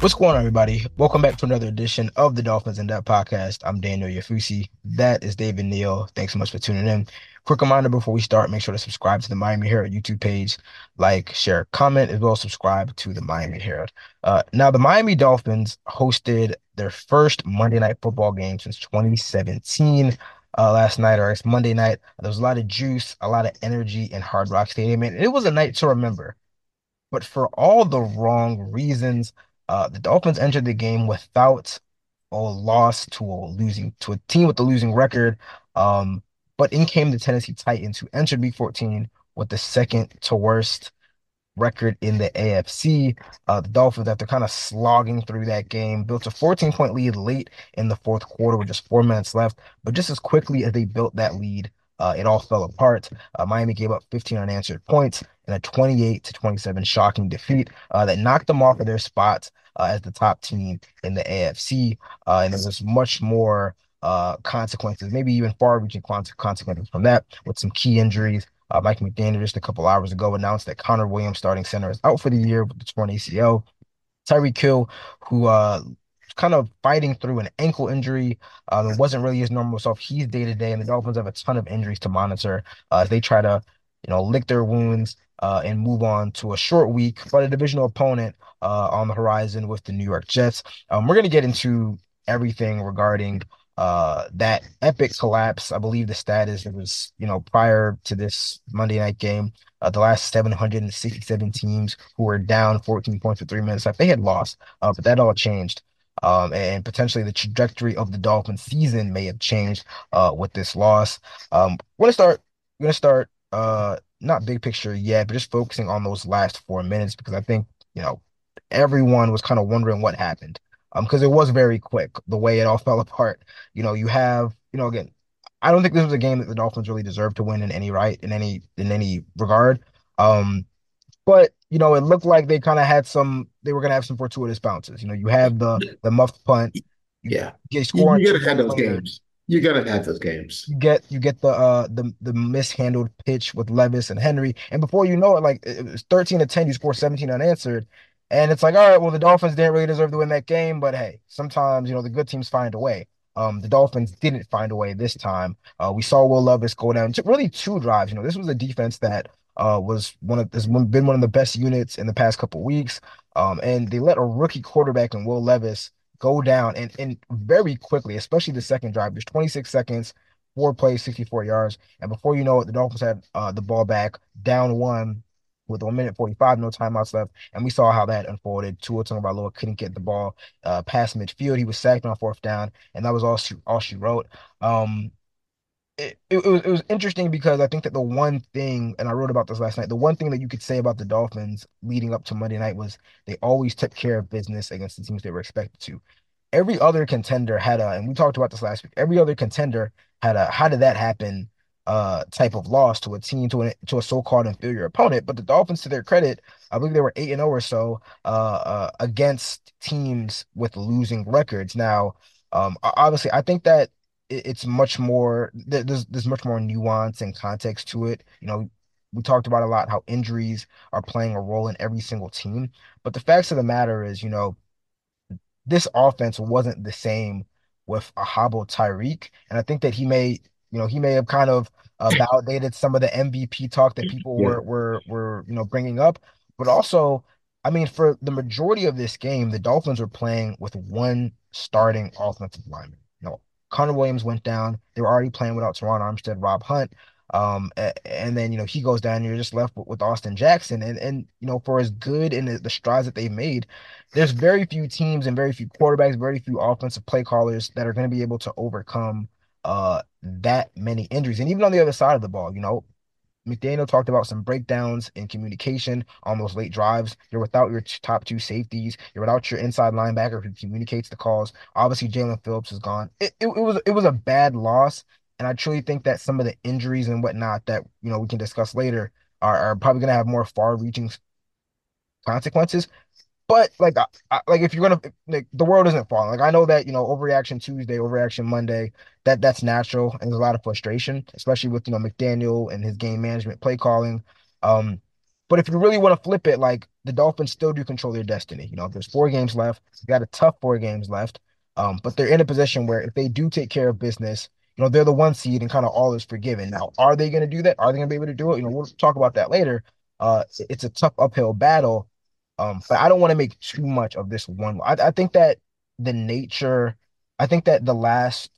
What's going on, everybody? Welcome back to another edition of the Dolphins in Depth podcast. I'm Daniel Oyefusi. That is David Neal. Thanks so much for tuning in. Quick reminder before we start, make sure to subscribe to the Miami Herald YouTube page, like, share, comment, as well as subscribe to the Miami Herald. Uh, now, the Miami Dolphins hosted their first Monday Night Football game since 2017 uh, last night, or it's Monday night. There was a lot of juice, a lot of energy in Hard Rock Stadium, and it was a night to remember. But for all the wrong reasons, uh, the Dolphins entered the game without a loss to a losing to a team with a losing record. Um, but in came the Tennessee Titans, who entered Week 14 with the second to worst record in the AFC. Uh, the Dolphins, after kind of slogging through that game, built a 14 point lead late in the fourth quarter with just four minutes left. But just as quickly as they built that lead, uh, it all fell apart. Uh, Miami gave up 15 unanswered points in a 28 to 27 shocking defeat uh, that knocked them off of their spots uh, as the top team in the AFC. Uh, and there's much more uh, consequences, maybe even far-reaching consequences from that, with some key injuries. Uh, Mike McDaniel just a couple hours ago announced that Connor Williams, starting center, is out for the year with the torn ACL. Tyreek Hill, who uh kind of fighting through an ankle injury. Um, wasn't really his normal self. He's day to day, and the Dolphins have a ton of injuries to monitor uh, as they try to, you know, lick their wounds uh, and move on to a short week, but a divisional opponent uh, on the horizon with the New York Jets. Um, we're gonna get into everything regarding uh, that epic collapse. I believe the status it was, you know, prior to this Monday night game, uh, the last 767 teams who were down 14 points with three minutes left, they had lost, uh, but that all changed. Um, and potentially the trajectory of the Dolphins season may have changed uh, with this loss. Um, we're gonna start. We're gonna start. Uh, not big picture yet, but just focusing on those last four minutes because I think you know everyone was kind of wondering what happened. Um, because it was very quick the way it all fell apart. You know, you have you know again, I don't think this was a game that the Dolphins really deserved to win in any right in any in any regard. Um, but you know, it looked like they kind of had some. They were going to have some fortuitous bounces. You know, you have the the muffed punt. You yeah, get scoring. You, you gotta have those games. You gotta have those games. You get you get the uh the the mishandled pitch with Levis and Henry, and before you know it, like it was thirteen to ten, you score seventeen unanswered, and it's like, all right, well, the Dolphins didn't really deserve to win that game, but hey, sometimes you know the good teams find a way. Um, the Dolphins didn't find a way this time. Uh, we saw Will Levis go down really two drives. You know, this was a defense that uh, was one of has been one of the best units in the past couple weeks. Um, and they let a rookie quarterback in Will Levis go down and, and very quickly, especially the second drive. There's 26 seconds, four plays, 64 yards. And before you know it, the Dolphins had uh, the ball back, down one with one minute 45, no timeouts left. And we saw how that unfolded. Tua Tagovailoa couldn't get the ball uh, past midfield. He was sacked on fourth down, and that was all she, all she wrote. Um, it, it, was, it was interesting because I think that the one thing, and I wrote about this last night, the one thing that you could say about the Dolphins leading up to Monday night was they always took care of business against the teams they were expected to. Every other contender had a, and we talked about this last week, every other contender had a, how did that happen? Uh, type of loss to a team to a to a so-called inferior opponent. But the Dolphins, to their credit, I believe they were eight and zero or so uh, uh, against teams with losing records. Now, um, obviously, I think that it's much more there's there's much more nuance and context to it. You know, we talked about a lot how injuries are playing a role in every single team, but the facts of the matter is, you know, this offense wasn't the same with a hobbled Tyreek, and I think that he may, you know, he may have kind of uh, validated some of the MVP talk that people Yeah. were were were you know bringing up, but also. I mean, for the majority of this game, the Dolphins were playing with one starting offensive lineman. Connor Williams went down. They were already playing without Terron Armstead, Rob Hunt. Um, and then, you know, he goes down, and you're just left with, with Austin Jackson. And, and, you know, for as good and the, the strides that they've made, there's very few teams and very few quarterbacks, very few offensive play callers that are going to be able to overcome uh that many injuries. And even on the other side of the ball, you know, McDaniel talked about some breakdowns in communication on those late drives. You're without your top two safeties. You're without your inside linebacker who communicates the calls. Obviously, Jaelan Phillips is gone. It, it, it was it was a bad loss, and I truly think that some of the injuries and whatnot that you know we can discuss later are, are probably going to have more far-reaching consequences. But like, I, like if you're gonna, like, the world isn't falling. Like I know that you know overreaction Tuesday, overreaction Monday, that that's natural, and there's a lot of frustration, especially with you know McDaniel and his game management, play calling. Um, but if you really want to flip it, like the Dolphins still do control their destiny. You know, there's four games left. Got a tough four games left. Um, but they're in a position where if they do take care of business, you know, they're the one seed and kind of all is forgiven. Now, are they going to do that? Are they going to be able to do it? You know, we'll talk about that later. Uh, it's a tough uphill battle. Um, but I don't want to make too much of this one. I, I think that the nature, I think that the last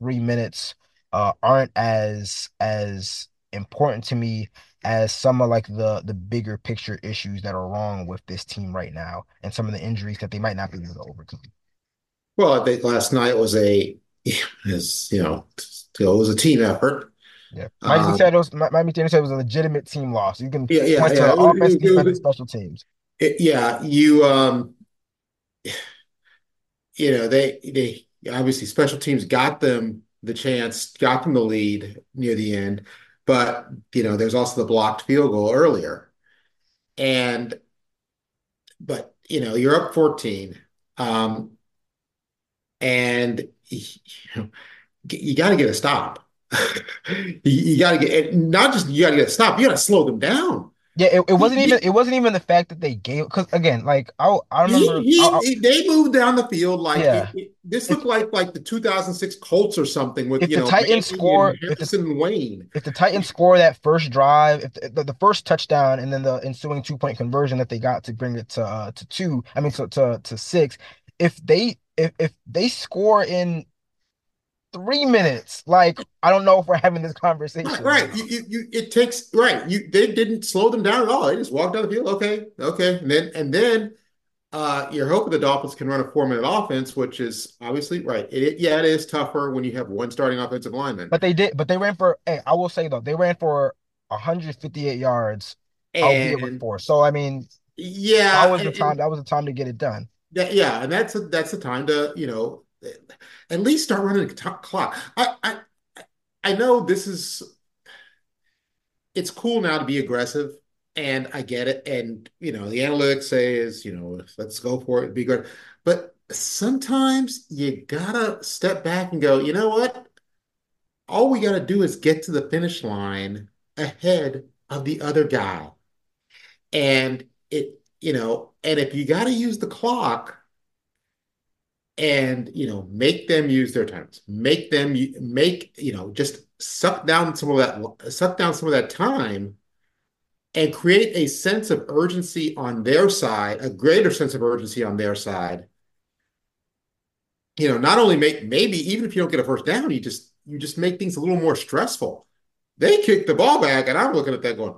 three minutes uh aren't as as important to me as some of like the the bigger picture issues that are wrong with this team right now and some of the injuries that they might not be able to overcome. Well, I think last night was a, is you know, it was a team effort. Yeah, Mike um, said it was Miami said it was a legitimate team loss. You can yeah, yeah, point yeah. to offense, defense, special teams. Yeah, you um, you know they they obviously special teams got them the chance, got them the lead near the end, but you know there's also the blocked field goal earlier, and but you know you're up 14, um, and you, know, you got to get a stop. you, you got to get not just you got to get a stop. You got to slow them down. Yeah, it, it wasn't even it wasn't even the fact that they gave because again, like I I remember he, he, I, they moved down the field like yeah. it, it, this looked like like the 2006 Colts or something with you know Titans score if the, and Wayne. If the Titans score that first drive, if the, the, the, first touchdown and then the ensuing two point conversion that they got to bring it to uh, to two, I mean to to, to six, if they if if they score in three minutes. Like, I don't know if we're having this conversation. Right. You, you, you, it takes right. You they didn't slow them down at all. They just walked down the field. Okay. Okay. And then and then uh, you're hoping the Dolphins can run a four minute offense, which is obviously right. It, yeah, it is tougher when you have one starting offensive lineman. But they did, but they ran for, hey, I will say though, they ran for 158 yards, and four. So I mean, yeah, that was the time. And, that was the time to get it done. Yeah, and that's a, that's the time to you know at least start running a clock. I, I I know this is it's cool now to be aggressive, and I get it. And you know, the analytics say is you know let's go for it, be good. But sometimes you gotta step back and go. You know what? All we gotta do is get to the finish line ahead of the other guy, and it you know, and if you got to use the clock and you know make them use their times make them make you know just suck down some of that suck down some of that time and create a sense of urgency on their side a greater sense of urgency on their side. You know not only make maybe even if you don't get a first down you just you just make things a little more stressful. They kick the ball back and i'm looking at that going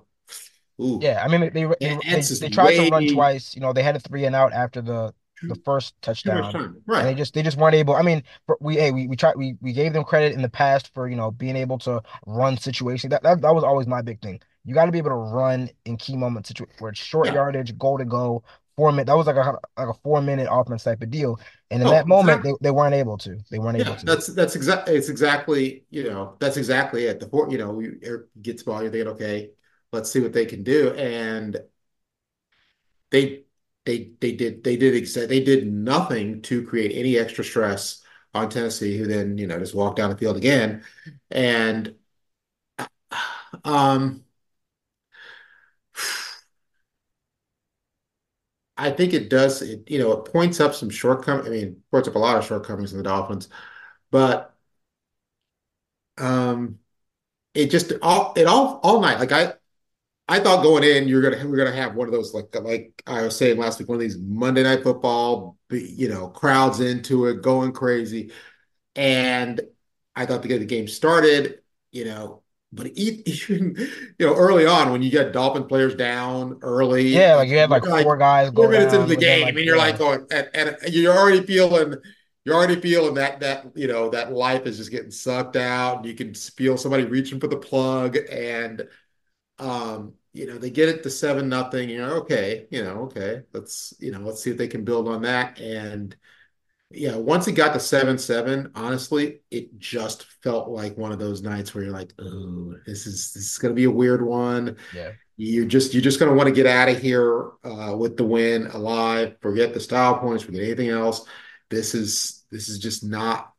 Ooh. yeah i mean they they, they, they, they tried way... to run twice. You know they had a three and out after the the first touchdown. Right. And they just they just weren't able. I mean, we hey we we tried we we gave them credit in the past for you know being able to run situations. That that, that was always my big thing. You got to be able to run in key moments where it's short yeah. yardage, goal to go, four minute. That was like a like a four minute offense type of deal. And in oh, that moment, exactly. they, they weren't able to. They weren't yeah, able to. That's that's exactly it's exactly you know that's exactly it. The four you know you gets ball, you're thinking okay, let's see what they can do, and they they they did they did they did nothing to create any extra stress on Tennessee, who then you know just walked down the field again, and um, I think it does it you know it points up some shortcomings. I mean, points up a lot of shortcomings in the Dolphins, but um, it just all it all all night like I I thought going in, you're gonna we're gonna have one of those like like I was saying last week, one of these Monday night football, you know, crowds into it, going crazy. And I thought to get the game started, you know, but even you know early on when you get Dolphin players down early, yeah, like you have like, like four guys four minutes into the game, like, and you're yeah. like going, and, and you're already feeling you're already feeling that that you know that life is just getting sucked out and you can feel somebody reaching for the plug and Um, you know, they get it to seven nothing. You know, okay, you know, okay, let's you know, let's see if they can build on that. And yeah, once it got to seven seven, honestly, it just felt like one of those nights where you're like, oh, this is this is gonna be a weird one. Yeah. You're just you're just gonna want to get out of here uh, with the win alive. Forget the style points, forget anything else. This is this is just not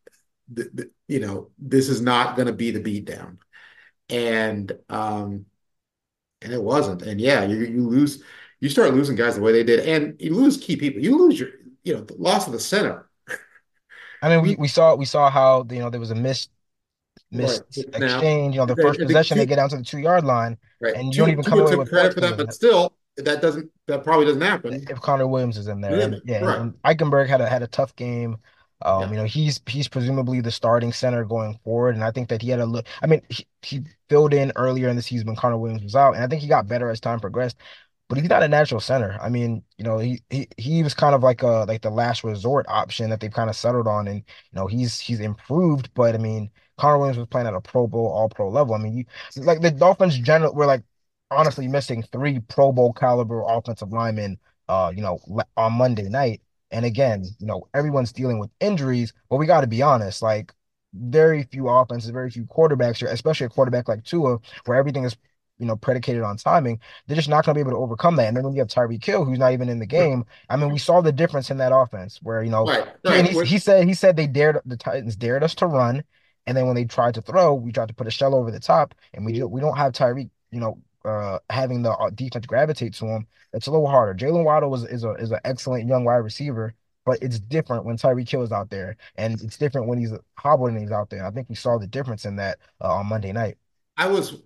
the, the, you know this is not going to be the beatdown, and um and it wasn't. And yeah, you you lose you start losing guys the way they did, and you lose key people. You lose your you know the loss of the center. I mean, we, we saw we saw how you know there was a missed missed Right. Exchange. You know, the first the possession they get down to the two yard line, right, and you don't even come away with credit for that, but still, that doesn't that probably doesn't happen. if Connor Williams is in there. And yeah, Right. and Eichenberg had a had a tough game. Um, Yeah. you know, he's he's presumably the starting center going forward, and I think that he had a look. I mean, he, he filled in earlier in the season when Connor Williams was out, and I think he got better as time progressed. But he's not a natural center. I mean, you know, he he he was kind of like a like the last resort option that they've kind of settled on, and you know, he's he's improved. But I mean, Connor Williams was playing at a Pro Bowl, All Pro level. I mean, you like the Dolphins general were like honestly missing three Pro Bowl caliber offensive linemen uh, you know, on Monday night. And again, you know, everyone's dealing with injuries, but we got to be honest, like very few offenses, very few quarterbacks, especially a quarterback like Tua, where everything is, you know, predicated on timing. They're just not going to be able to overcome that. And then when you have Tyreek Hill, who's not even in the game, I mean, we saw the difference in that offense where, you know, Right. he Right. he, he said he said they dared the Titans dared us to run, and then when they tried to throw, we tried to put a shell over the top, and we mm-hmm. do, we don't have Tyreek, you know, uh, having the uh, defense gravitate to him. It's a little harder. Jaylen Waddle is is a is an excellent young wide receiver, but it's different when Tyreek Hill is out there, and it's different when he's hobbled and he's out there. I think we saw the difference in that uh, on Monday night. I was,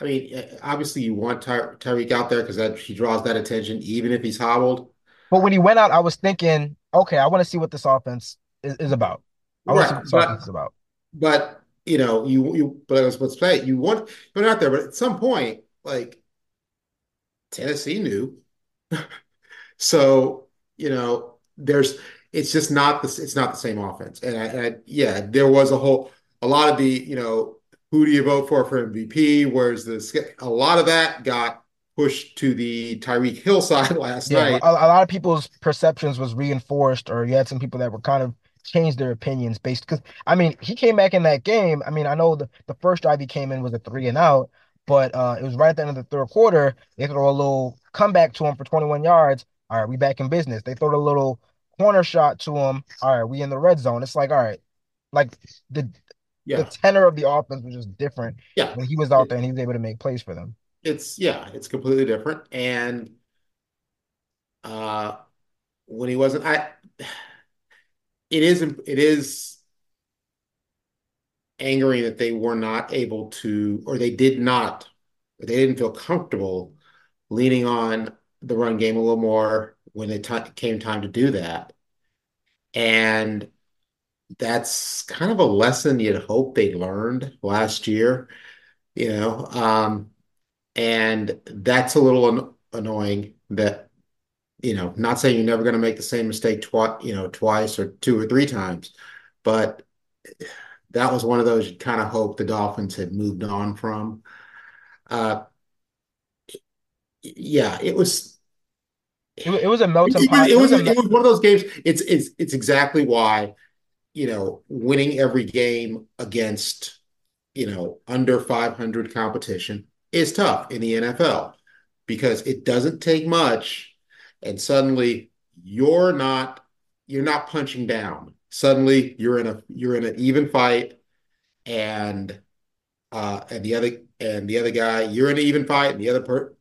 I mean, obviously you want Ty Tyreek out there because that he draws that attention, even if he's hobbled. But when he went out, I was thinking, okay, I want to see what this offense is, is about. I want to see Right. what this offense But is about. but you know, you you but I was supposed to say you want put it out there, but at some point, like Tennessee knew. So, you know, there's it's just not the it's not the same offense. And I, and I yeah, there was a whole a lot of the, you know, who do you vote for for MVP? Where's the a lot of that got pushed to the Tyreek Hill side last Yeah, night. a, a lot of people's perceptions was reinforced, or you had some people that were kind of changed their opinions based because I mean he came back in that game. I mean I know the, the first drive he came in was a three and out, but uh, it was right at the end of the third quarter. They throw a little comeback to him for 21 yards. All right, we back in business. They throw a little corner shot to him. All right, we in the red zone. It's like all right, like the the tenor of the offense was just different Yeah. when he was out there and he was able to make plays for them. It's yeah, it's completely different. And uh when he wasn't I it is it is angering that they were not able to or they did not they didn't feel comfortable leaning on the run game a little more when it ti came time to do that. And that's kind of a lesson you'd hope they learned last year, you know. Um, and that's a little an annoying that, you know, not saying you're never going to make the same mistake twice, you know, twice or two or three times, but that was one of those you kind of hope the Dolphins had moved on from. Uh, yeah, it was. It, it was a melting It, pot. it It was was a it was one of those games. It's it's it's exactly why, you know, winning every game against, you know, under 500 competition is tough in the NFL because it doesn't take much, and suddenly you're not you're not punching down. Suddenly you're in a you're in an even fight, and uh and the other and the other guy you're in an even fight, and the other per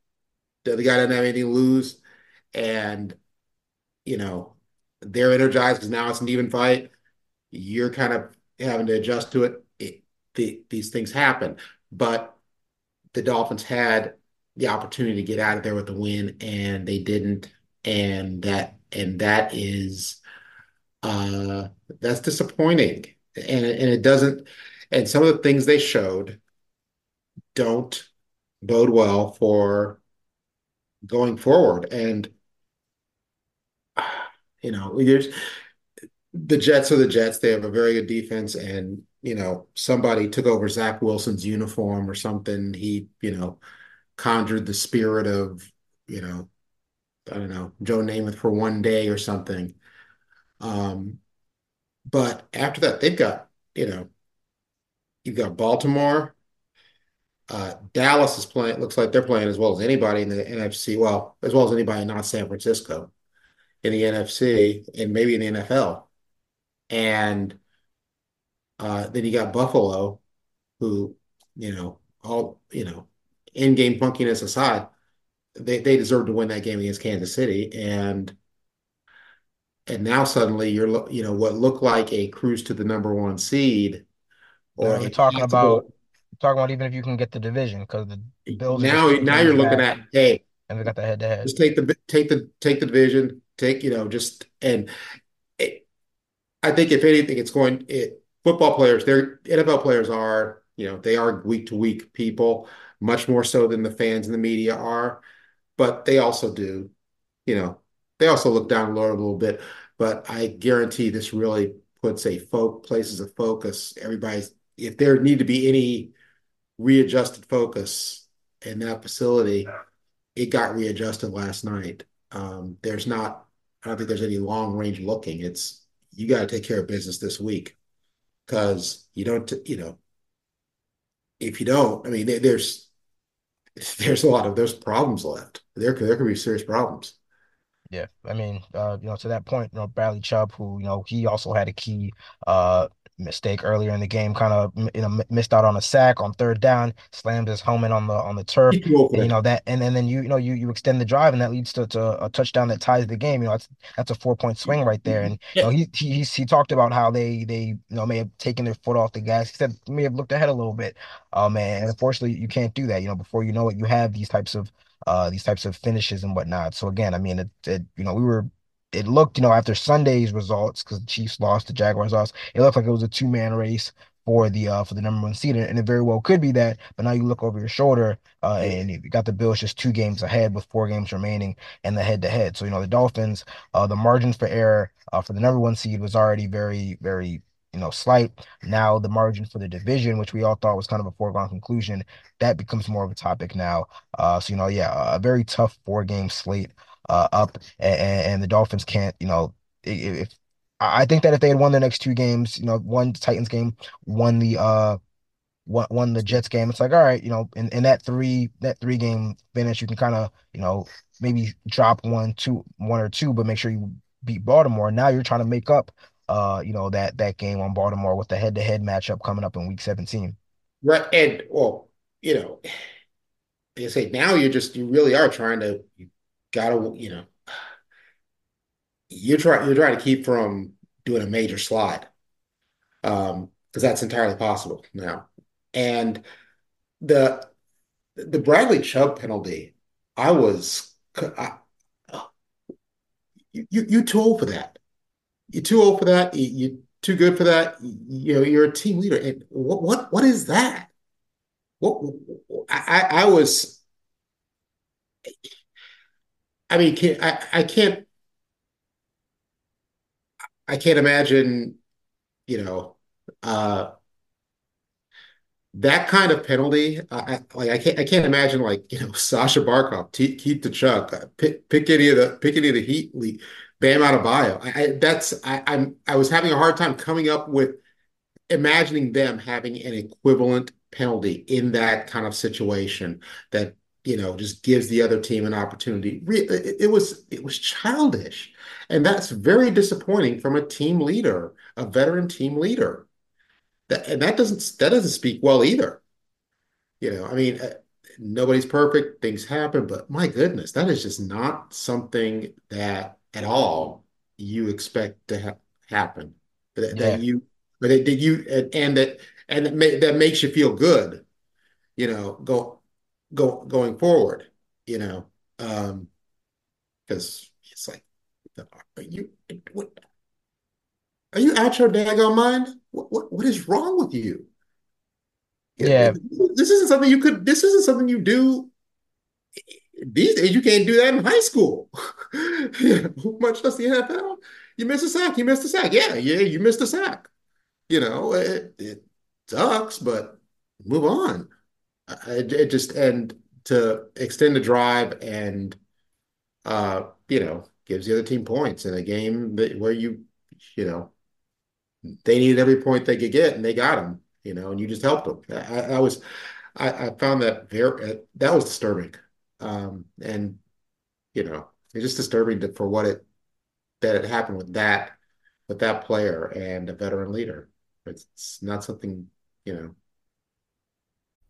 the other guy doesn't have anything to lose, and you know, they're energized because now it's an even fight. You're kind of having to adjust to it. It the, these things happen, but the Dolphins had the opportunity to get out of there with the win, and they didn't. And that and that is uh that's disappointing. And and it doesn't. And some of the things they showed don't bode well for going forward. And you know, there's the Jets are the Jets. They have a very good defense, and you know, somebody took over Zach Wilson's uniform or something. He, you know, conjured the spirit of, you know, I don't know, Joe Namath for one day or something. Um, but after that, they've got, you know, you've got Baltimore. Uh, Dallas is playing, looks like they're playing as well as anybody in the NFC. Well, as well as anybody not San Francisco in the NFC and maybe in the NFL. And uh, then you got Buffalo, who, you know, all, you know, in-game funkiness aside, they, they deserve to win that game against Kansas City. And and now suddenly you're you know what looked like a cruise to the number one seed or you're talking about talking about even if you can get the division because the Bills now now you're looking at hey and we got the head to head. just take the take the take the division take you know just and it, I think if anything it's going it football players they're NFL players are you know they are week to week people much more so than the fans and the media are but they also do you know they also look down low a little bit, but I guarantee this really puts a folk places of focus. Everybody's if there need to be any readjusted focus in that facility, it got readjusted last night. Um, there's not, I don't think there's any long range looking. It's you got to take care of business this week because you don't, you know, if you don't, I mean, there's there's a lot of there's problems left. There there could be serious problems. Yeah, I mean, uh, you know, to that point, you know, Bradley Chubb, who, you know, he also had a key uh mistake earlier in the game, kind of you know missed out on a sack on third down, slammed his helmet on the on the turf, and, you know that, and, and then you you know you you extend the drive, and that leads to, to a touchdown that ties the game. You know, that's that's a four point swing right there. And you know he he he talked about how they they you know may have taken their foot off the gas. He said may have looked ahead a little bit. Oh man, and unfortunately you can't do that. You know, before you know it, you have these types of uh these types of finishes and whatnot. So again, I mean, it, it you know we were it looked, you know, after Sunday's results, because the Chiefs lost, the Jaguars lost, it looked like it was a two man race for the uh for the number one seed, and it very well could be that. But now you look over your shoulder, uh, and you got the Bills just two games ahead with four games remaining and the head to head. So you know the Dolphins, uh, the margins for error uh, for the number one seed was already very very you know slight. Now the margin for the division, which we all thought was kind of a foregone conclusion, that becomes more of a topic now. Uh, so you know yeah, a very tough four game slate uh, up, and, and the Dolphins can't, you know, if I think that if they had won their next two games, you know, won the Titans game, won the uh won, won the Jets game, it's like, all right, you know, in, in that three that three game finish, you can kind of, you know, maybe drop one, two, one or two, but make sure you beat Baltimore. Now you're trying to make up uh, you know, that that game on Baltimore with the head to head matchup coming up in week 17. Right. And well, you know, like I say, now you're just you really are trying to gotta, you know, you're trying you're trying to keep from doing a major slide. Um, because that's entirely possible now. And the the Bradley Chubb penalty, I was I, you you too old for that. You're too old for that. You, too good for that. You know, you're a team leader. And what what what is that? What I I was I mean, can, I I can't I can't imagine, you know, uh, that kind of penalty. I, like I can't I can't imagine like you know Sasha Barkov, Keith Tkachuk, uh, pick, pick any of the pick any of the Heat, Bam Adebayo. I, I that's I, I'm I was having a hard time coming up with imagining them having an equivalent penalty in that kind of situation that you know, just gives the other team an opportunity. It was it was childish, and that's very disappointing from a team leader, a veteran team leader. That and that doesn't that doesn't speak well either. You know, I mean, uh, nobody's perfect, things happen, but my goodness, that is just not something that at all you expect to ha happen. That, yeah. that you, but it, that you and, and that and that, may, that makes you feel good. You know, go go going forward, you know, um, because it's like, are you what? Are you out your daggone mind? What, what what is wrong with you? Yeah, this isn't something you could. This isn't something you do these days. You can't do that in high school. yeah, much less the NFL. You miss a sack. You missed a sack. Yeah, yeah, you missed a sack. You know, it, it sucks, but move on. I, it just and to extend the drive and uh, you know, gives the other team points in a game that, where you, you know, they needed every point they could get and they got them, you know, and you just helped them. I, I was, I, I, found that very, that was disturbing. Um, and, you know, it's just disturbing to, for what it, that it happened with that, with that player and a veteran leader. It's not something, you know.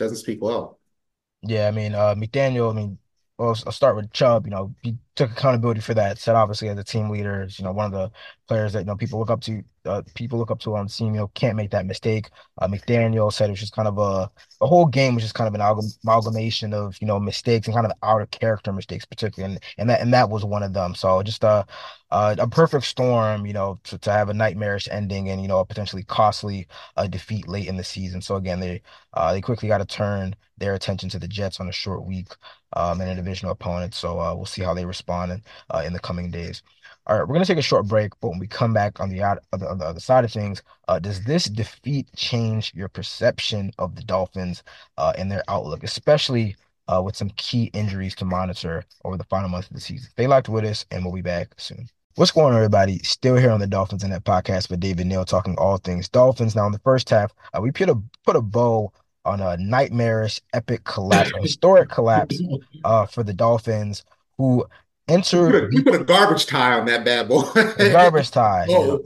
doesn't speak well. Yeah, I mean, uh, McDaniel, I mean, well, I'll start with Chubb. You know, he took accountability for that. Said obviously as a team leader, you know, one of the players that you know people look up to. Uh, people look up to on the team. You know, can't make that mistake. Uh, McDaniel said it was just kind of a the whole game was just kind of an amalgamation of you know mistakes and kind of out of character mistakes, particularly, and and that and that was one of them. So just uh, uh a perfect storm, you know, to, to have a nightmarish ending and you know a potentially costly uh, defeat late in the season. So again, they uh they quickly got to turn their attention to the Jets on a short week um, and a divisional opponent. So uh, we'll see how they respond in, uh, in the coming days. All right, we're going to take a short break, but when we come back on the, on the, on the other side of things, uh, does this defeat change your perception of the Dolphins uh, and their outlook, especially uh, with some key injuries to monitor over the final month of the season? Stay locked with us, and we'll be back soon. What's going on, everybody? Still here on the Dolphins in Depth podcast with David Neal talking all things Dolphins. Now, in the first half, uh, we put a put a bow on a nightmarish, epic collapse, historic collapse uh, for the Dolphins, who entered. You put, a, garbage tie on that bad boy. garbage tie. Oh.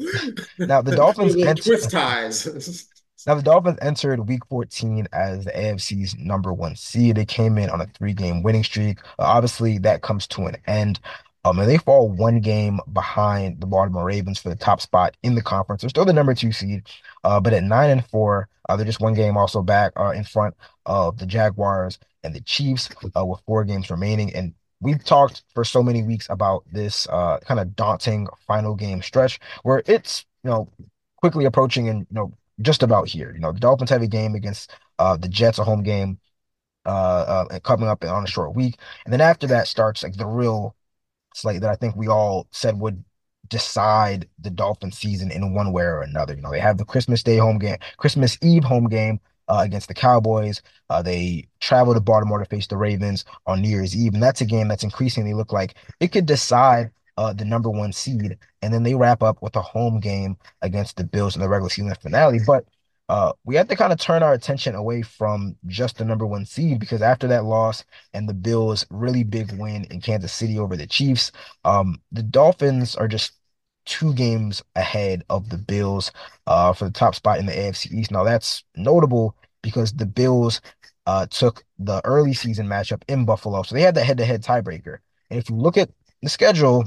Now the Dolphins twist ties. Now the Dolphins entered Week 14 as the AFC's number one seed. They came in on a three-game winning streak. Obviously, that comes to an end. Um, and they fall one game behind the Baltimore Ravens for the top spot in the conference. They're still the number two seed, uh, but at nine and four, uh, they're just one game also back uh, in front of the Jaguars and the Chiefs uh, with four games remaining. And we've talked for so many weeks about this uh, kind of daunting final game stretch where it's you know quickly approaching and you know just about here. You know, the Dolphins have a game against uh, the Jets, a home game, uh, uh, coming up on a short week, and then after that starts like the real slate that I think we all said would decide the Dolphin season in one way or another. You know, they have the Christmas Day home game, Christmas Eve home game uh, against the Cowboys. Uh, they travel to Baltimore to face the Ravens on New Year's Eve, and that's a game that's increasingly look like it could decide uh, the number one seed. And then they wrap up with a home game against the Bills in the regular season finale. But uh, we have to kind of turn our attention away from just the number one seed because after that loss and the Bills' really big win in Kansas City over the Chiefs, um, the Dolphins are just two games ahead of the Bills uh, for the top spot in the AFC East. Now that's notable because the Bills uh, took the early season matchup in Buffalo, so they had the head-to-head tiebreaker. And if you look at the schedule,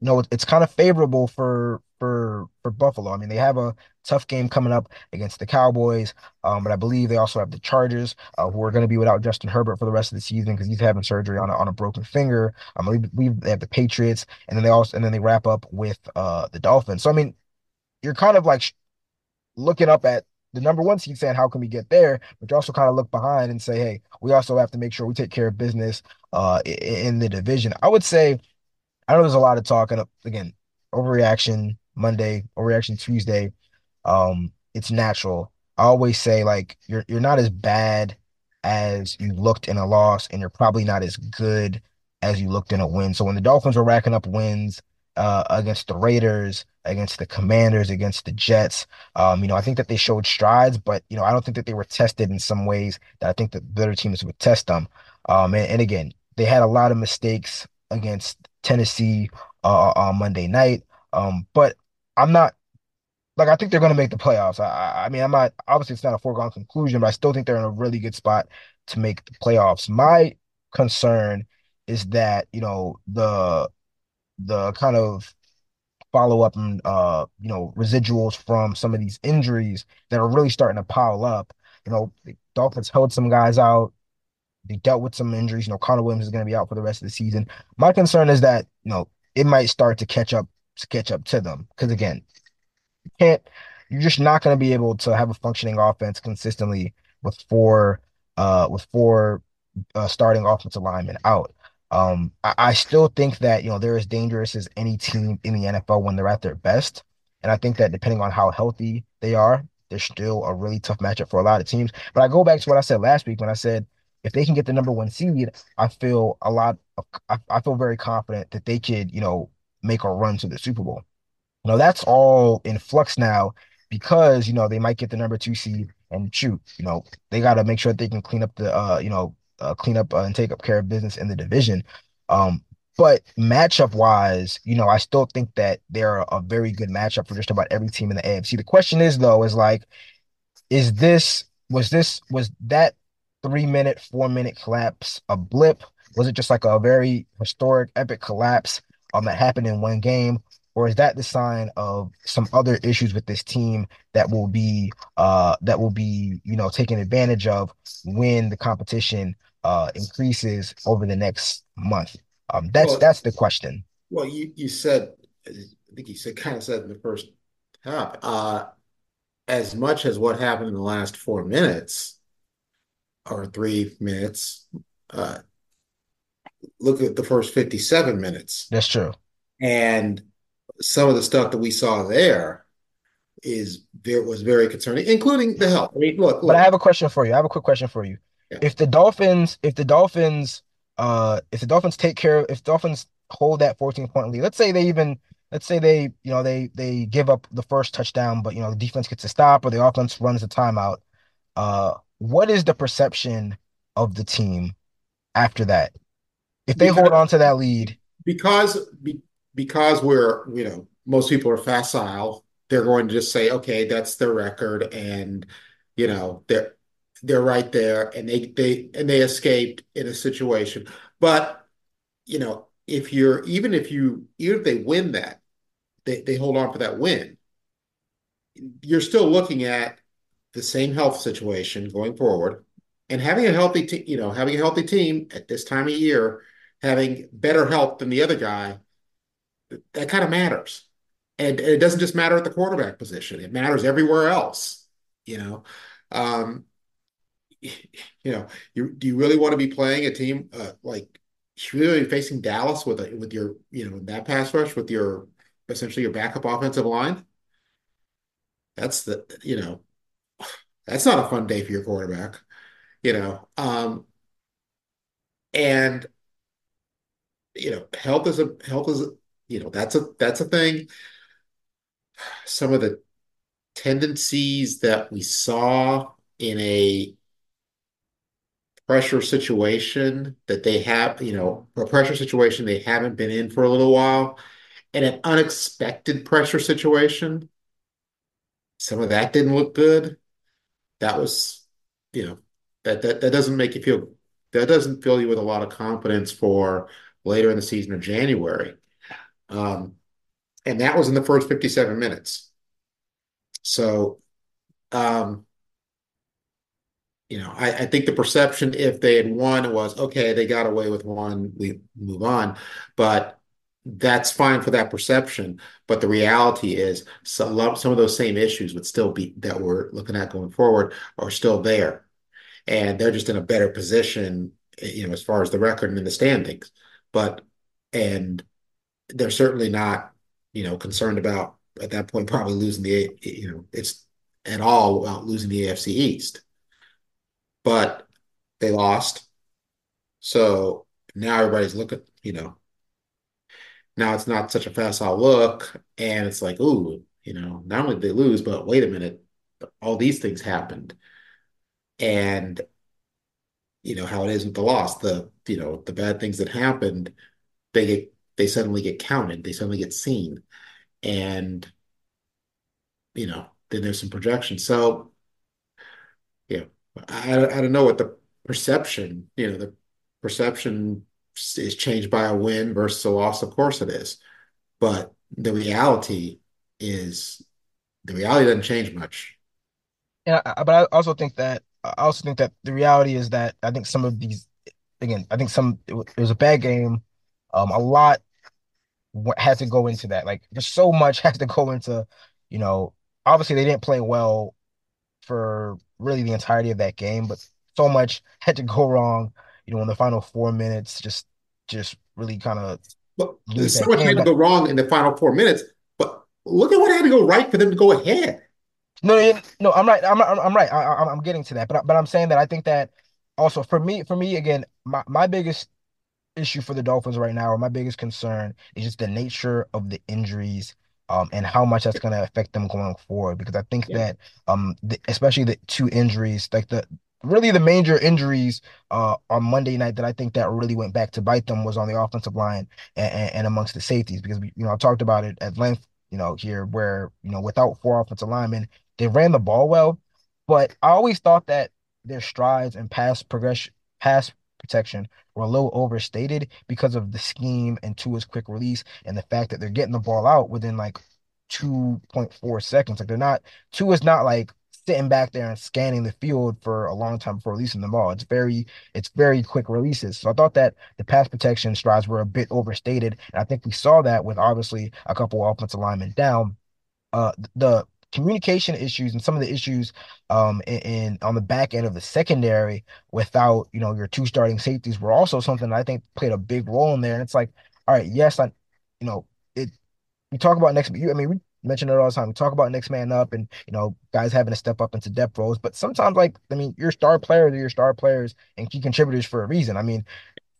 you know it's kind of favorable for for for Buffalo. I mean, they have a tough game coming up against the Cowboys, um, but I believe they also have the Chargers, uh, who are going to be without Justin Herbert for the rest of the season because he's having surgery on a, on a broken finger. Um, we, we they have the Patriots, and then they also and then they wrap up with uh the Dolphins. So I mean, you're kind of like looking up at the number one seed saying how can we get there but you also kind of look behind and say hey we also have to make sure we take care of business uh in the division i would say i know there's a lot of talk and again overreaction Monday, overreaction Tuesday. Um, it's natural. I always say like you're you're not as bad as you looked in a loss, and you're probably not as good as you looked in a win. So when the Dolphins were racking up wins uh, against the Raiders, against the Commanders, against the Jets. Um, you know, I think that they showed strides, but you know, I don't think that they were tested in some ways that I think that better teams would test them. Um, and, and again, they had a lot of mistakes against Tennessee uh, on Monday night. Um, but I'm not like I think they're going to make the playoffs. I, I mean, I'm not obviously it's not a foregone conclusion, but I still think they're in a really good spot to make the playoffs. My concern is that you know the the kind of follow up and uh you know residuals from some of these injuries that are really starting to pile up. You know, the Dolphins held some guys out. They dealt with some injuries. You know, Connor Williams is going to be out for the rest of the season. My concern is that you know it might start to catch up to catch up to them because again, you can't. You're just not going to be able to have a functioning offense consistently with four uh with four uh, starting offensive linemen out. Um, I, I still think that you know they're as dangerous as any team in the NFL when they're at their best, and I think that depending on how healthy they are, they're still a really tough matchup for a lot of teams. But I go back to what I said last week when I said if they can get the number one seed, I feel a lot of I, I feel very confident that they could you know make a run to the Super Bowl. You know, that's all in flux now because, you know, they might get the number two seed and shoot, you know, they got to make sure they can clean up the, uh, you know, uh, clean up uh, and take up care of business in the division. Um, but matchup wise, you know, I still think that they're a, a very good matchup for just about every team in the AFC. The question is, though, is like, is this, was this, was that three minute, four minute collapse a blip? Was it just like a very historic, epic collapse um, that happened in one game? Or is that the sign of some other issues with this team that will be uh that will be you know taken advantage of when the competition uh increases over the next month? Um that's Well, that's the question. well, you you said, I think you said kind of said in the first half, uh, as much as what happened in the last four minutes or three minutes, uh, look at the first 57 minutes. that's true. And some of the stuff that we saw there is there was very concerning, including the health. I mean, look, but i have a question for you. I have a quick question for you. Yeah. if the dolphins if the dolphins uh if the dolphins take care of if dolphins hold that 14 point lead let's say they even let's say they you know they they give up the first touchdown but you know the defense gets a stop or the offense runs a timeout uh what is the perception of the team after that? If they hold on to that lead. Because be, because we're you know most people are facile, they're going to just say, okay, that's their record, and you know they're they're right there, and they they and they escaped in a situation. But you know, if you're even if you even if they win that, they they hold on for that win, you're still looking at the same health situation going forward, and having a healthy team, you know, having a healthy team at this time of year, having better health than the other guy that kind of matters. And it doesn't just matter at the quarterback position, it matters everywhere else, you know. Um, you know, you do you really want to be playing a team uh, like really facing Dallas with a, with your, you know, that pass rush with your essentially your backup offensive line? That's the, you know, that's not a fun day for your quarterback, you know. Um, and you know, health is a health is, you know, that's a that's a thing. Some of the tendencies that we saw in a pressure situation that they have, you know, a pressure situation they haven't been in for a little while, and an unexpected pressure situation. Some of that didn't look good. That was, you know, that that that doesn't make you feel that doesn't fill you with a lot of confidence for later in the season or January. Um, and that was in the first 57 minutes. So, um, you know, I, I think the perception if they had won was okay, they got away with one, we move on. But that's fine for that perception. But the reality is some some of those same issues would still be that we're looking at going forward are still there. And they're just in a better position, you know, as far as the record and in the standings. But and they're certainly not, you know, concerned about at that point probably losing the, you know, it's at all about losing the AFC East. But they lost. So now everybody's looking, you know, now it's not such a facile look, and it's like, ooh, you know, not only did they lose, but wait a minute, all these things happened. And you know how it is with the loss, the you know, the bad things that happened, they get they suddenly get counted, they suddenly get seen. And you know, then there's some projection. So yeah, I I don't know what the perception, you know, the perception is changed by a win versus a loss. Of course it is. But the reality is the reality doesn't change much. Yeah, but I also think that I also think that the reality is that I think some of these again, I think some it was a bad game. Um, a lot has to go into that. Like, there's so much has to go into, you know, obviously they didn't play well for really the entirety of that game, but so much had to go wrong, you know, in the final four minutes, just just really kind of but so much had to go wrong in the final four minutes. But look at what had to go right for them to go ahead. No, no, I'm right. I'm I'm right. I, am getting to that, but but I'm saying that I think that also for me, for me again, my my biggest issue for the Dolphins right now, or my biggest concern, is just the nature of the injuries um, and how much that's going to affect them going forward. Because I think yeah. that, um, the, especially the two injuries, like the really the major injuries uh, on Monday night that I think that really went back to bite them was on the offensive line and, and, and amongst the safeties. Because we, you know, I talked about it at length, you know, here where you know without four offensive linemen, they ran the ball well, but I always thought that their strides and pass progression, pass protection were a little overstated because of the scheme and Tua's quick release and the fact that they're getting the ball out within like 2.4 seconds. Like they're not Tua's not like sitting back there and scanning the field for a long time before releasing the ball. It's very it's very quick releases. So I thought that the pass protection strides were a bit overstated. And I think we saw that with obviously a couple of offensive linemen down. Uh the communication issues and some of the issues um in, in, on the back end of the secondary without you know your two starting safeties were also something I think played a big role in there. And it's like, all right, yes, I you know it. We talk about next. I mean, we mention it all the time. We talk about next man up and you know guys having to step up into depth roles, but sometimes like I mean, your star players are your star players and key contributors for a reason. I mean,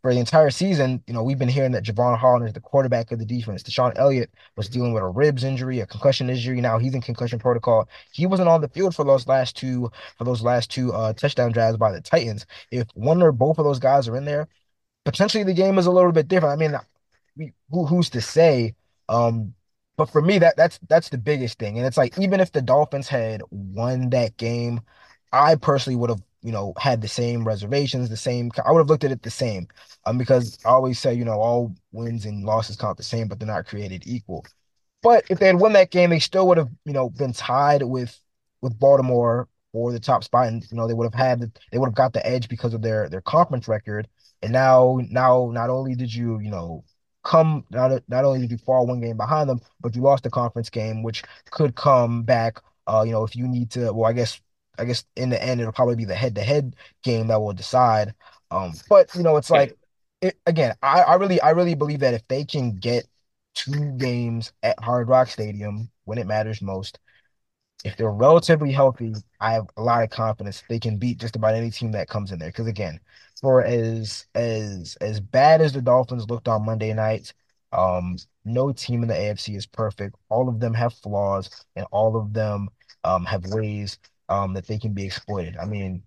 for the entire season, you know, we've been hearing that Jevon Holland is the quarterback of the defense. DeShon Elliott was dealing with a ribs injury, a concussion injury. Now he's in concussion protocol. He wasn't on the field for those last two for those last two uh, touchdown drives by the Titans. If one or both of those guys are in there, potentially the game is a little bit different. I mean, who, who's to say? Um, but for me, that that's that's the biggest thing. And it's like even if the Dolphins had won that game, I personally would have you know, had the same reservations, the same. I would have looked at it the same, um, because I always say, you know, all wins and losses count the same, but they're not created equal. But if they had won that game, they still would have, you know, been tied with with Baltimore for the top spot, and you know, they would have had, they would have got the edge because of their their conference record. And now, now, not only did you, you know, come not not only did you fall one game behind them, but you lost the conference game, which could come back. Uh, you know, if you need to, well, I guess I guess in the end it'll probably be the head to head game that will decide. Um, but you know, it's like it, again, I, I really I really believe that if they can get two games at Hard Rock Stadium when it matters most, if they're relatively healthy, I have a lot of confidence they can beat just about any team that comes in there. Because again, for as as as bad as the Dolphins looked on Monday night, um, no team in the AFC is perfect. All of them have flaws, and all of them um, have ways um, that they can be exploited. I mean,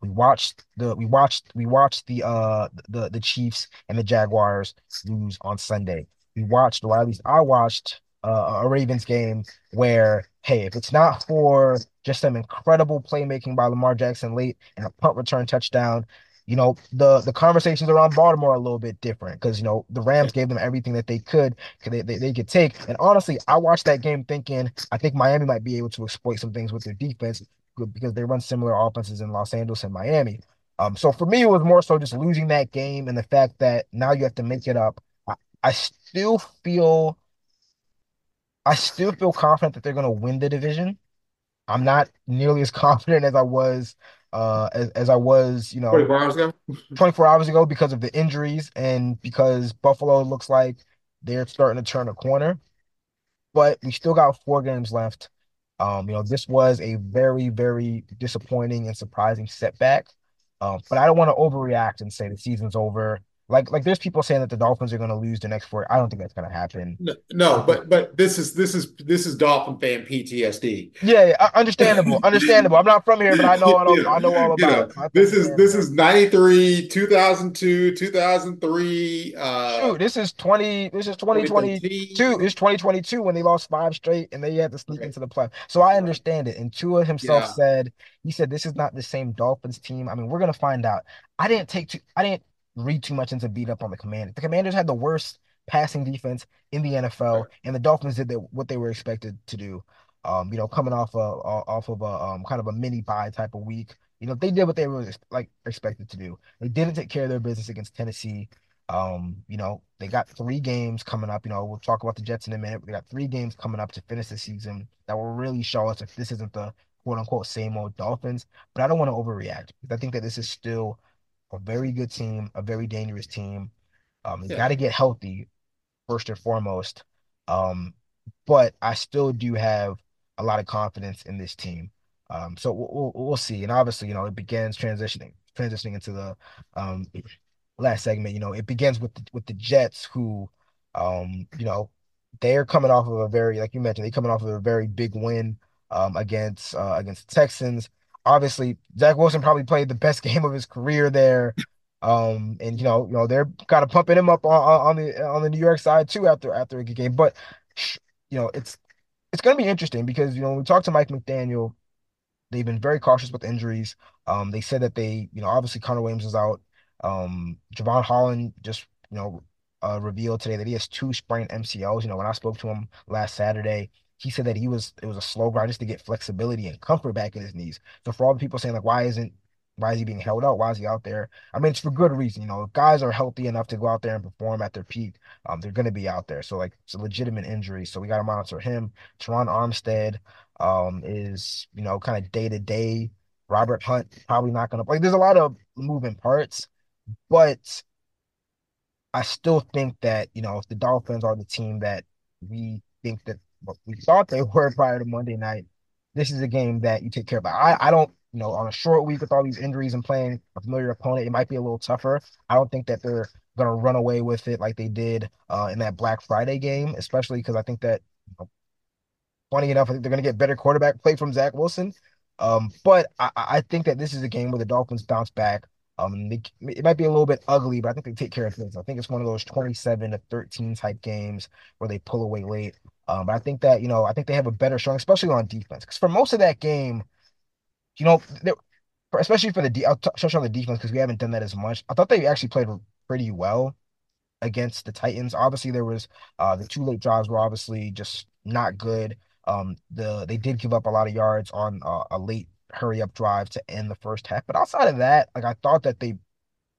we watched the we watched we watched the uh the the Chiefs and the Jaguars lose on Sunday. We watched, or at least I watched, uh, a Ravens game where hey, if it's not for just some incredible playmaking by Lamar Jackson late and a punt return touchdown, you know, the the conversations around Baltimore are a little bit different because you know the Rams gave them everything that they could they, they, they could take. And honestly, I watched that game thinking I think Miami might be able to exploit some things with their defense because they run similar offenses in Los Angeles and Miami. Um, so for me, it was more so just losing that game and the fact that now you have to make it up. I, I still feel I still feel confident that they're going to win the division. I'm not nearly as confident as I was uh, as, as I was, you know, 24 hours ago. 24 hours ago because of the injuries and because Buffalo looks like they're starting to turn a corner. But we still got four games left. Um, you know, this was a very, very disappointing and surprising setback. Um, but I don't want to overreact and say the season's over. Like like there's people saying that the Dolphins are going to lose the next four. I don't think that's going to happen. No, no, but but this is this is this is Dolphin fan PTSD. Yeah, yeah, understandable, understandable. I'm not from here, but I know I know, I know all You about know, it. this is this is 93, 2002, 2003, uh Shoot, this is 20, this is 2022. 2013. It's 2022 when they lost five straight and they had to sneak Right, into the play. So I right. understand it. And Tua himself Yeah, said, he said, this is not the same Dolphins team. I mean, we're gonna find out. I didn't take too, I didn't read too much into beat up on the Commanders. The Commanders had the worst passing defense in the NFL, and the Dolphins did the, what they were expected to do. Um, you know, coming off a off of a um kind of a mini bye type of week. You know, they did what they were like expected to do. They didn't take care of their business against Tennessee. Um, you know, they got three games coming up. You know, we'll talk about the Jets in a minute. They got three games coming up to finish the season that will really show us if this isn't the quote unquote same old Dolphins. But I don't want to overreact because I think that this is still a very good team, a very dangerous team. Um, you got to get healthy first and foremost. Um, but I still do have a lot of confidence in this team. Um, so we'll, we'll we'll see. And obviously, you know, it begins transitioning transitioning into the um last segment, you know, it begins with the, with the Jets who, um, you know, they're coming off of a very, like you mentioned, they're coming off of a very big win um, against uh, against the Texans. Obviously, Zach Wilson probably played the best game of his career there. Um, and you know, you know, they're kind of pumping him up on, on the on the New York side too after after a good game. But you know, it's it's gonna be interesting because you know, we talked to Mike McDaniel. They've been very cautious with injuries. Um, they said that they, you know, obviously Connor Williams is out. Um, Jevon Holland just, you know, uh, revealed today that he has two sprained MCLs. You know, when I spoke to him last Saturday, he said that he was it was a slow grind just to get flexibility and comfort back in his knees. So for all the people saying like, why isn't why is he being held out? Why is he out there? I mean, it's for good reason. You know, if guys are healthy enough to go out there and perform at their peak, um, they're going to be out there. So like, it's a legitimate injury. So we got to monitor him. Terron Armstead um, is, you know, kind of day to day. Robert Hunt probably not going to play. There's a lot of moving parts, but I still think that, you know, if the Dolphins are the team that we think that we thought they were prior to Monday night, this is a game that you take care of. I, I don't, you know, on a short week with all these injuries and playing a familiar opponent, it might be a little tougher. I don't think that they're gonna run away with it like they did uh, in that Black Friday game, especially because I think that you know, funny enough, I think they're going to get better quarterback play from Zach Wilson. Um, but I, I think that this is a game where the Dolphins bounce back. Um, they, it might be a little bit ugly, but I think they take care of things. I think it's one of those 27 to 13 type games where they pull away late. Um, but I think that, you know, I think they have a better showing, especially on defense. Because for most of that game, you know, especially for the, I'll touch on the defense because we haven't done that as much. I thought they actually played pretty well against the Titans. Obviously, there was uh the two late drives were obviously just not good. Um, the they did give up a lot of yards on uh, a late hurry up drive to end the first half, but outside of that, like I thought that they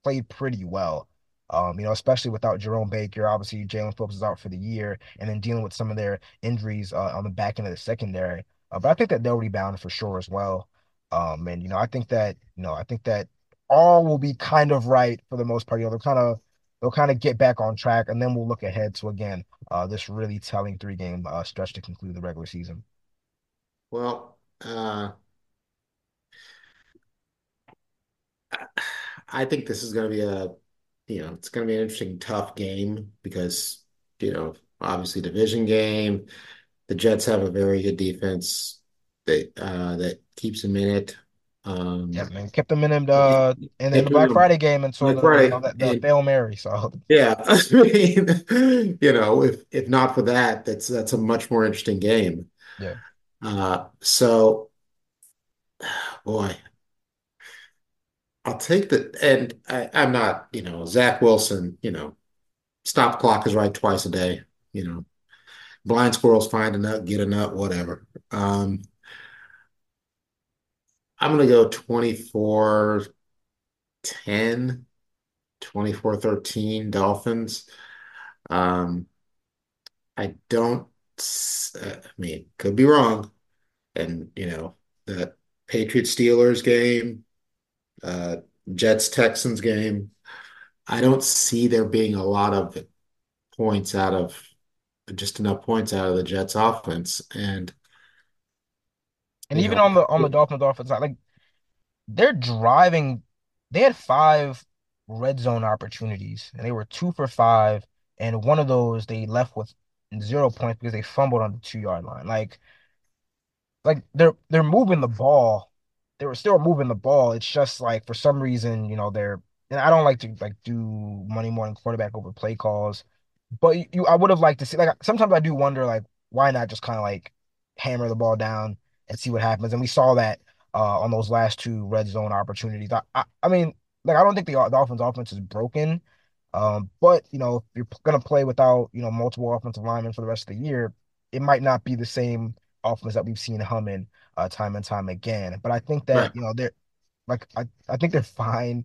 played pretty well. Um, you know, especially without Jerome Baker, obviously Jaelan Phillips is out for the year, and then dealing with some of their injuries uh, on the back end of the secondary. Uh, but I think that they'll rebound for sure as well. Um, and you know, I think that you know, I think that all will be kind of right for the most part. You know, they'll kind of they'll kind of get back on track, and then we'll look ahead to again uh, this really telling three game uh, stretch to conclude the regular season. Well, uh, I think this is going to be a, you know, it's going to be an interesting, tough game because, you know, obviously division game. The Jets have a very good defense that uh, that keeps them in it. Yeah, Um, man, kept them in uh in, the Black them Friday game until like the you know Friday, the, Hail Mary. So yeah, I mean, you know, if if not for that, that's that's a much more interesting game. yeah. Uh, so, boy, I'll take the and I, I'm not, you know, Zach Wilson, you know, stop clock is right twice a day, you know. Blind squirrels find a nut, get a nut, whatever. Um, I'm gonna go 24 10, 24 13 Dolphins. Um, I don't, uh, I mean, could be wrong. And, you know, the Patriots Steelers game, Uh, Jets Texans game, I don't see there being a lot of points out of just enough points out of the Jets offense. And, And even know, on the on the Dolphins offense side, like they're driving. They had five red zone opportunities, and they were two for five. And one of those they left with zero points because they fumbled on the two yard line. Like, like they're they're moving the ball. They were still moving the ball. It's just like for some reason, you know, they're and I don't like to like do money morning quarterback over play calls, but you I would have liked to see like sometimes I do wonder like why not just kind of like hammer the ball down and see what happens. And we saw that uh, on those last two red zone opportunities. I, I, I mean, like I don't think the Dolphins' offense is broken, um, but you know, if you're gonna play without you know multiple offensive linemen for the rest of the year, it might not be the same offense that we've seen humming uh, time and time again. But I think that Right. you know they're like I, I think they're fine.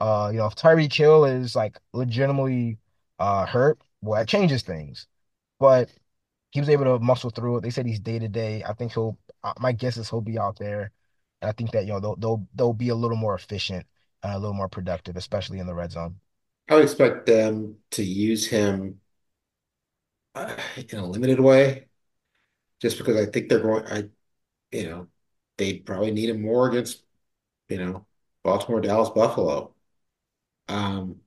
Uh, you know, if Tyreek Hill is like legitimately uh hurt, well, that changes things. But he was able to muscle through it. They said he's day to day. I think he'll. Uh, my guess is he'll be out there, and I think that you know they'll they'll they'll be a little more efficient and a little more productive, especially in the red zone. I would expect them to use him uh, in a limited way, just because I think they're going. I, you know, they probably need him more against, you know, Baltimore, Dallas, Buffalo. Um,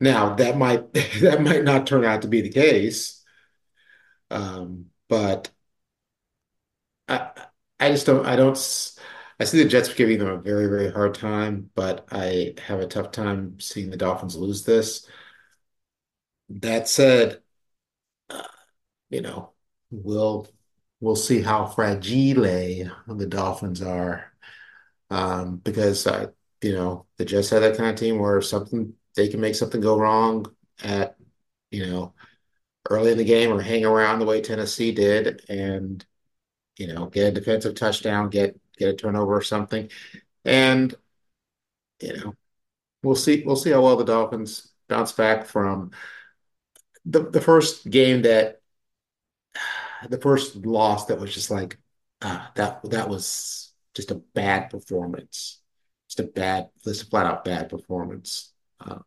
now that might that might not turn out to be the case. Um, but I I just don't I don't I see the Jets giving them a very, very hard time, but I have a tough time seeing the Dolphins lose this. That said, uh, you know, we'll we'll see how fragile the Dolphins are. Um, because uh, you know, the Jets have that kind of team where something they can make something go wrong at, you know, early in the game or hang around the way Tennessee did and, you know, get a defensive touchdown, get get a turnover or something. And, you know, we'll see we'll see how well the Dolphins bounce back from the the first game that the first loss that was just like ah that that was just a bad performance. Just a bad, just a flat out bad performance. Uh,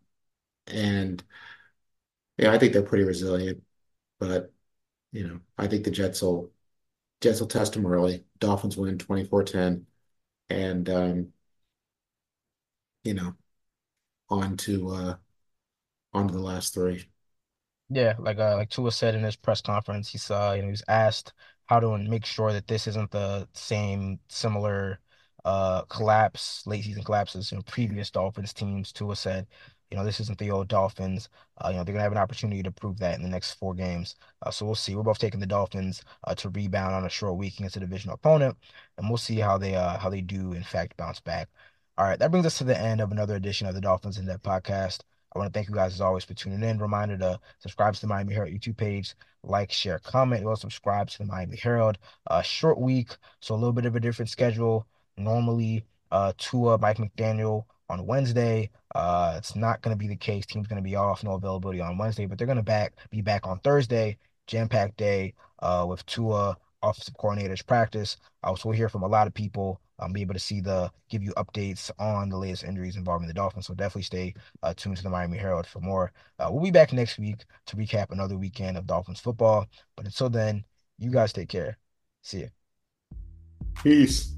and yeah, I think they're pretty resilient, but you know, I think the Jets will Jets will test them early. Dolphins win 24-10 and um, you know, on to uh on to the last three. Yeah, like uh, like Tua said in his press conference, he saw, you know, he was asked how to make sure that this isn't the same similar uh collapse, late season collapses in previous Dolphins teams. Tua said, you know, this isn't the old Dolphins. Uh, you know, they're gonna have an opportunity to prove that in the next four games. Uh, so we'll see. We're both taking the Dolphins uh, to rebound on a short week against a divisional opponent, and we'll see how they uh how they do in fact bounce back. All right, that brings us to the end of another edition of the Dolphins in Depth podcast. I want to thank you guys as always for tuning in. Reminder to subscribe to the Miami Herald YouTube page, like, share, comment. You also subscribe to the Miami Herald. Uh, short week, so a little bit of a different schedule. Normally, uh, Tua, Mike McDaniel on Wednesday. Uh, it's not going to be the case. Team's going to be off, no availability on Wednesday, but they're going to back be back on Thursday, jam-packed day, uh, with Tua offensive coordinators practice. Uh, so we'll hear from a lot of people. Um, be able to see the give you updates on the latest injuries involving the Dolphins. So definitely stay uh, tuned to the Miami Herald for more. Uh, we'll be back next week to recap another weekend of Dolphins football. But until then, you guys take care. See you. Peace.